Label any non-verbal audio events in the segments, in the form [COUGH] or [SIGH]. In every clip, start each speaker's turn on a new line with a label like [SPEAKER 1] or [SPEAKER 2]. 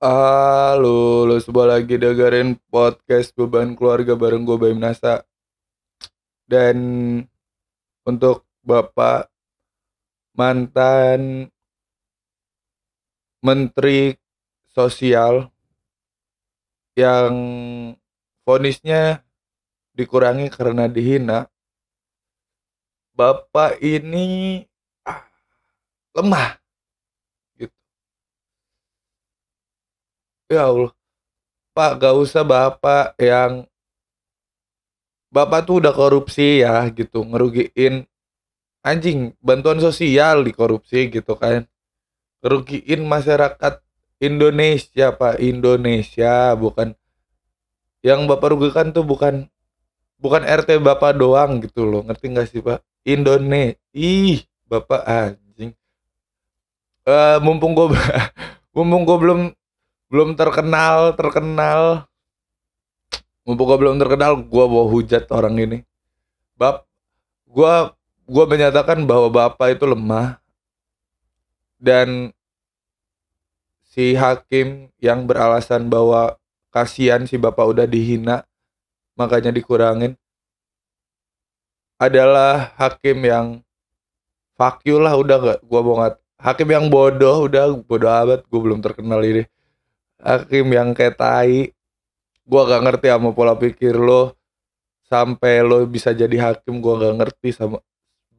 [SPEAKER 1] Halo, lu semua lagi dengerin podcast Beban Keluarga bareng gue Baim Nasa. Dan untuk Bapak mantan Menteri Sosial yang vonisnya dikurangi karena dihina. Bapak ini ah, lemah Ya Allah. Pak, gak usah Bapak yang Bapak tuh udah korupsi ya gitu, ngerugiin anjing bantuan sosial dikorupsi gitu kan. Ngerugiin masyarakat Indonesia, Pak. Indonesia bukan yang Bapak rugikan tuh bukan bukan RT Bapak doang gitu loh. Ngerti gak sih, Pak? Indonesia. Ih, Bapak anjing. Uh, mumpung gue [LAUGHS] mumpung gue belum belum terkenal terkenal. Mumpung gue belum terkenal gue bawa hujat orang ini. Bab gue gue menyatakan bahwa bapak itu lemah. Dan si hakim yang beralasan bahwa kasihan si bapak udah dihina makanya dikurangin adalah hakim yang fuck lah udah gak gue mau hakim yang bodoh udah bodoh amat gue belum terkenal ini hakim yang kayak tai. Gua gak ngerti sama pola pikir lo. Sampai lo bisa jadi hakim gua gak ngerti sama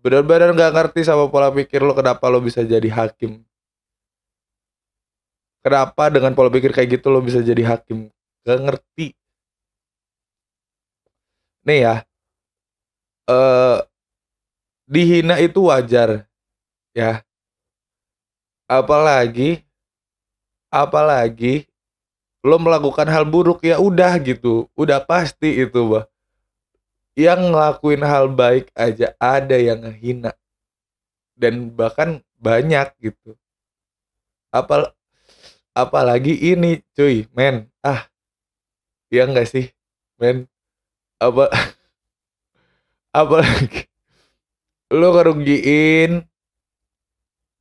[SPEAKER 1] benar-benar gak ngerti sama pola pikir lo kenapa lo bisa jadi hakim. Kenapa dengan pola pikir kayak gitu lo bisa jadi hakim? Gak ngerti. Nih ya. Eh dihina itu wajar ya. Apalagi apalagi lo melakukan hal buruk ya udah gitu. Udah pasti itu bah yang ngelakuin hal baik aja ada yang ngehina. Dan bahkan banyak gitu. Apal apalagi ini cuy. Men ah. Ya enggak sih? Men apa [LAUGHS] apalagi lo ngerugiin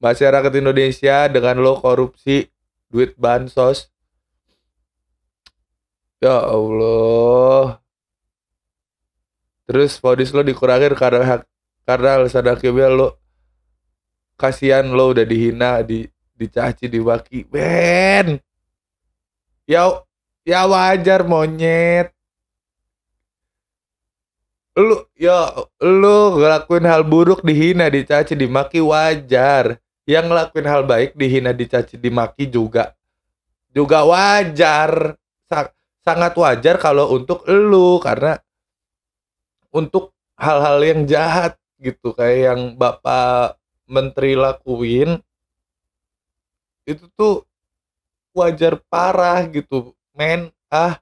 [SPEAKER 1] masyarakat Indonesia dengan lo korupsi duit bansos Ya Allah. Terus vonis lo dikurangin karena hak karena alasan hakimnya lo kasihan lo udah dihina, di dicaci, diwaki. Ben. Ya ya wajar monyet. Lu ya lu ngelakuin hal buruk dihina, dicaci, dimaki wajar. Yang ngelakuin hal baik dihina, dicaci, dimaki juga juga wajar sangat wajar kalau untuk lu karena untuk hal-hal yang jahat gitu kayak yang bapak menteri lakuin itu tuh wajar parah gitu men ah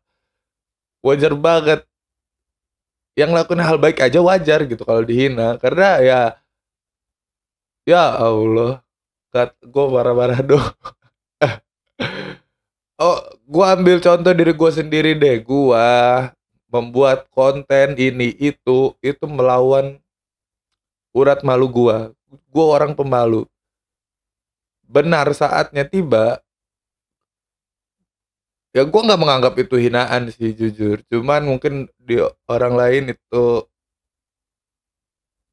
[SPEAKER 1] wajar banget. Yang lakuin hal baik aja wajar gitu kalau dihina karena ya ya Allah gue marah-marah [LAUGHS] dong Oh, gua ambil contoh diri gua sendiri deh. Gua membuat konten ini itu itu melawan urat malu gua. Gua orang pemalu. Benar saatnya tiba. Ya gua nggak menganggap itu hinaan sih jujur. Cuman mungkin di orang lain itu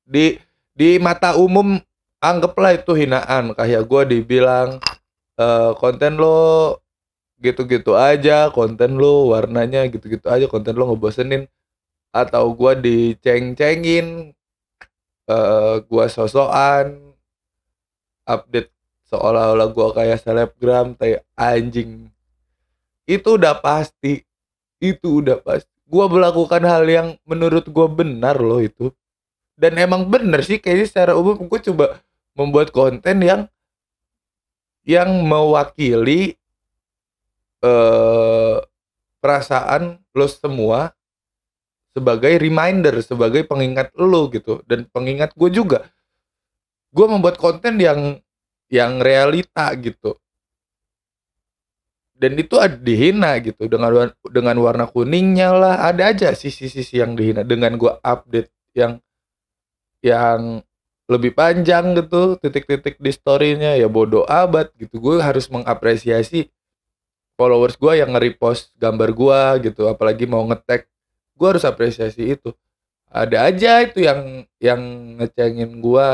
[SPEAKER 1] di di mata umum anggaplah itu hinaan kayak gua dibilang e, konten lo gitu-gitu aja konten lu warnanya gitu-gitu aja konten lu ngebosenin. Atau gua diceng-cengin uh, gua sosokan update seolah-olah gua kayak selebgram kayak anjing. Itu udah pasti itu udah pasti. Gua melakukan hal yang menurut gua benar loh itu. Dan emang bener sih kayaknya secara umum gue coba membuat konten yang yang mewakili eh, perasaan lo semua sebagai reminder, sebagai pengingat lo gitu dan pengingat gue juga. Gue membuat konten yang yang realita gitu. Dan itu ada dihina gitu dengan dengan warna kuningnya lah ada aja sisi-sisi yang dihina dengan gue update yang yang lebih panjang gitu titik-titik di storynya ya bodoh abat gitu gue harus mengapresiasi followers gue yang nge-repost gambar gue gitu apalagi mau ngetek gue harus apresiasi itu. Ada aja itu yang yang ngecengin gue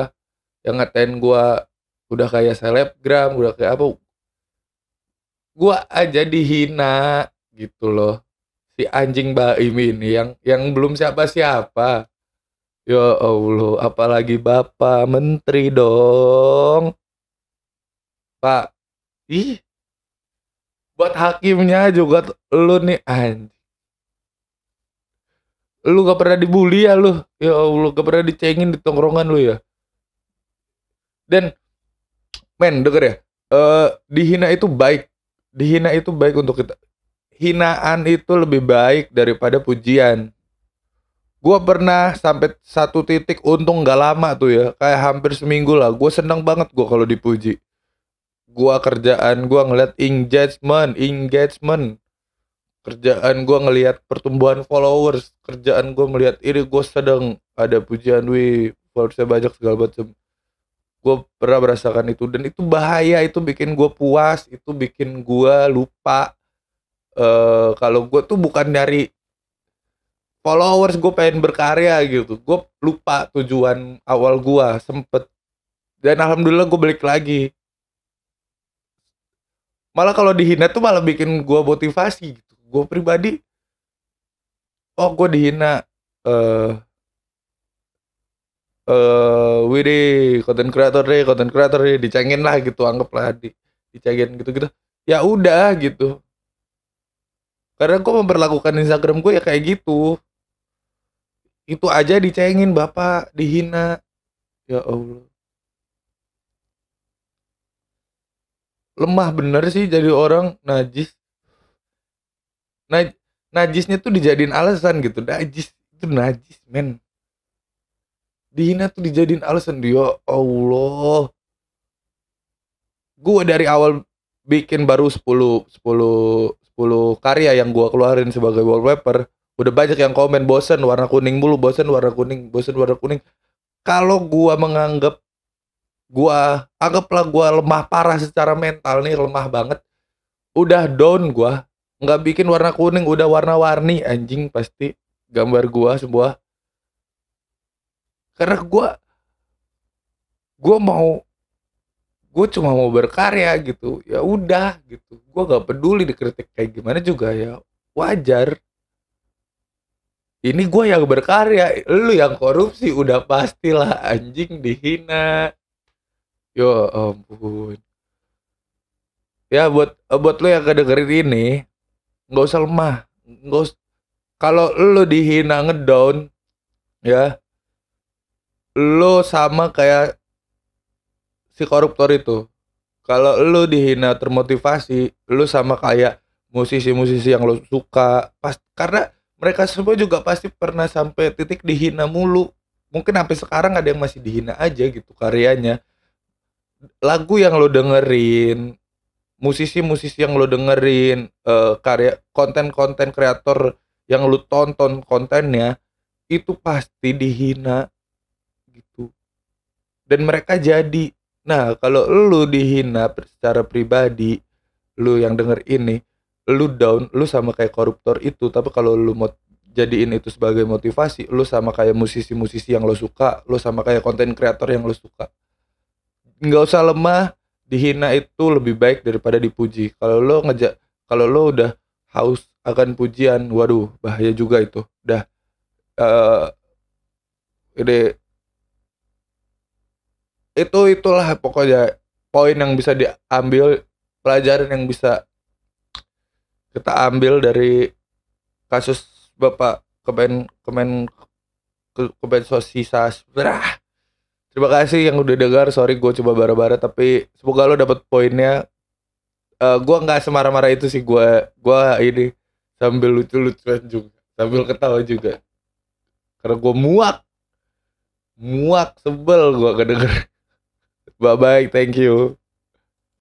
[SPEAKER 1] yang ngatain gue udah kayak selebgram udah kayak apa gue aja dihina gitu loh. Si anjing baim ini yang yang belum siapa siapa ya allah apalagi bapak menteri dong. Pak ih buat hakimnya juga lu nih anjing lu gak pernah dibully ya lu? Ya Allah gak pernah dicengin di tongkrongan lu ya? Dan men denger ya uh, dihina itu baik. Dihina itu baik untuk kita. Hinaan itu lebih baik daripada pujian. Gua pernah sampai satu titik untung gak lama tuh ya kayak hampir seminggu lah. Gue seneng banget gua kalau dipuji gua kerjaan gua ngeliat engagement engagement. Kerjaan gua ngelihat pertumbuhan followers kerjaan gua melihat ini gua sedang ada pujian wih followersnya banyak segala macam gue pernah merasakan itu dan itu bahaya itu bikin gue puas itu bikin gue lupa uh, kalau gue tuh bukan dari followers gue pengen berkarya gitu. Gue lupa tujuan awal gue sempet. Dan alhamdulillah gue balik lagi malah kalau dihina tuh malah bikin gue motivasi gitu. Gue pribadi oh gue dihina eh uh, eh uh, Widi konten kreator deh konten kreator deh dicengin lah gitu anggaplah di dicengin gitu gitu ya udah gitu. Karena gue memperlakukan Instagram gue ya kayak gitu. Itu aja dicengin bapak dihina. Ya Allah lemah bener sih jadi orang najis. Naj najisnya tuh dijadiin alasan gitu. Najis itu najis men. Dihina tuh dijadiin alasan. Dia Allah. Gue dari awal bikin baru 10 10 10 karya yang gue keluarin sebagai wallpaper udah banyak yang komen bosen warna kuning mulu bosen warna kuning bosen warna kuning. Kalau gue menganggap gua anggaplah gua lemah parah secara mental nih lemah banget. Udah down gua nggak bikin warna kuning udah warna-warni anjing pasti gambar gua sebuah karena gua gua mau gue cuma mau berkarya gitu ya udah gitu. Gue gak peduli dikritik kayak gimana juga ya wajar. Ini gue yang berkarya lu yang korupsi udah pastilah anjing dihina Ya ampun. Ya buat buat lo yang kedengerin ini nggak usah lemah, nggak usah. Kalau lo dihina ngedown, ya, lo sama kayak si koruptor itu. Kalau lo dihina termotivasi, lo sama kayak musisi-musisi yang lo suka. Pas karena mereka semua juga pasti pernah sampai titik dihina mulu. Mungkin sampai sekarang ada yang masih dihina aja gitu karyanya lagu yang lo dengerin musisi-musisi yang lo dengerin uh, karya konten-konten kreator yang lo tonton kontennya itu pasti dihina gitu. Dan mereka jadi. Nah kalau lo dihina secara pribadi lo yang denger ini lo down lo sama kayak koruptor itu. Tapi kalau lo mau jadiin itu sebagai motivasi lo sama kayak musisi-musisi yang lo suka lo sama kayak konten kreator yang lo suka nggak usah lemah dihina itu lebih baik daripada dipuji. Kalau lo ngejak kalau lo udah haus akan pujian waduh bahaya juga itu. Udah uh, ini itu itulah pokoknya poin yang bisa diambil pelajaran yang bisa kita ambil dari kasus bapak kemen kemen kemen sosialisasi Terima kasih yang udah dengar. Sorry gue coba bara-bara tapi semoga lo dapet poinnya. Uh, gue nggak semarah-marah itu sih. Gue gue ini sambil lucu-lucuan juga. Sambil ketawa juga. Karena gue muak. Muak sebel gue kedenger. [LAUGHS] Bye bye thank you